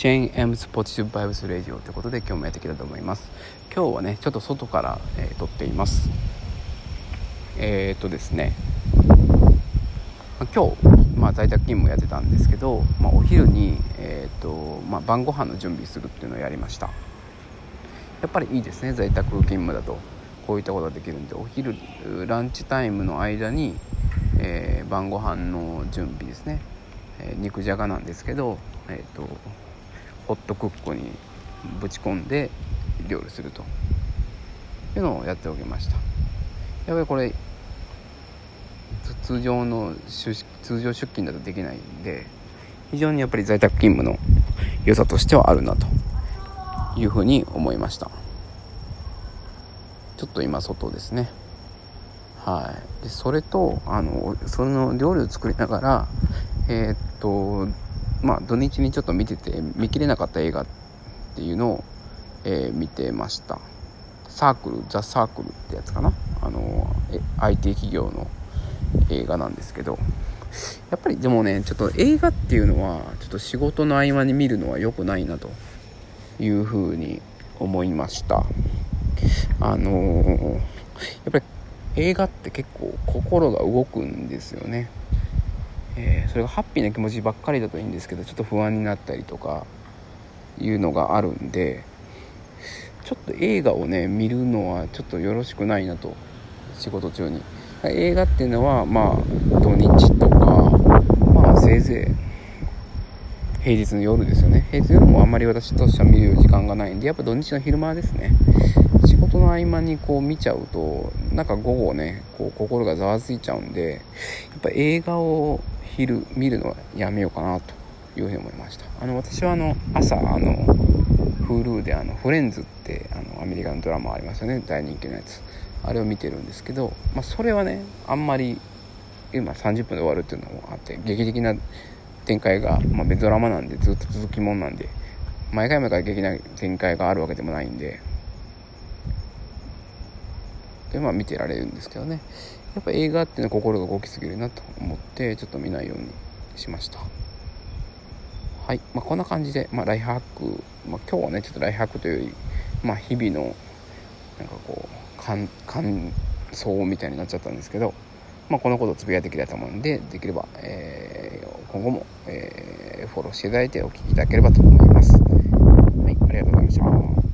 シェーン・エムズ・ポジティブ・バイブス・レディオということで今日もやっていきたいと思います。今日はねちょっと外から、えー、撮っています。えー、っとですね、まあ、今日、まあ、在宅勤務やってたんですけど、まあ、お昼に、えー、っとまあ、晩ご飯の準備するっていうのをやりました。やっぱりいいですね在宅勤務だと。こういったことができるんでお昼ランチタイムの間に、えー、晩ご飯の準備ですね、え肉じゃがなんですけどえっ、とホットクックにぶち込んで料理すると。いうのをやっておきました。やっぱりこれ通常の通常出勤だとできないんで非常にやっぱり在宅勤務の良さとしてはあるなというふうに思いました。ちょっと今外ですね。はい。でそれとあのその料理を作りながらえー、っとまあ土日にちょっと見てて見切れなかった映画っていうのを、えー、見てました。サークルザ・サークルってやつかな。あのえ IT 企業の映画なんですけど。やっぱりでもねちょっと映画っていうのはちょっと仕事の合間に見るのは良くないなというふうに思いました。あのー、やっぱり映画って結構心が動くんですよね。えー、それがハッピーな気持ちばっかりだといいんですけどちょっと不安になったりとかいうのがあるんでちょっと映画をね見るのはちょっとよろしくないなと仕事中に。映画っていうのはまあ土日とかまあせいぜい平日の夜ですよね。平日の夜もあんまり私としては見る時間がないんでやっぱ土日の昼間ですね。仕事の合間にこう見ちゃうとなんか午後ねこう心がざわついちゃうんでやっぱ映画を昼見るのはやめようかなというふうに思いました。あの私はあの朝あの Hulu であのフレンズってあのアメリカのドラマありますよね。大人気のやつ。あれを見てるんですけど、まあ、それはねあんまり今30分で終わるっていうのもあって劇的な展開が、まあ、ドラマなんでずっと続きもんなんで毎回毎回劇的な展開があるわけでもないんででまあ見てられるんですけどね。やっぱ映画っていうのは心が動きすぎるなと思ってちょっと見ないようにしました。はい、まあ、こんな感じで、まあ、ライフハック、まあ、今日はねちょっとライフハックというより、まあ、日々のなんかこう感感想みたいになっちゃったんですけど、まあ、このことをつぶやいていきたいと思うんでできれば、えー、今後も、えー、フォローしていただいてお聞きいただければと思います。はい。ありがとうございました。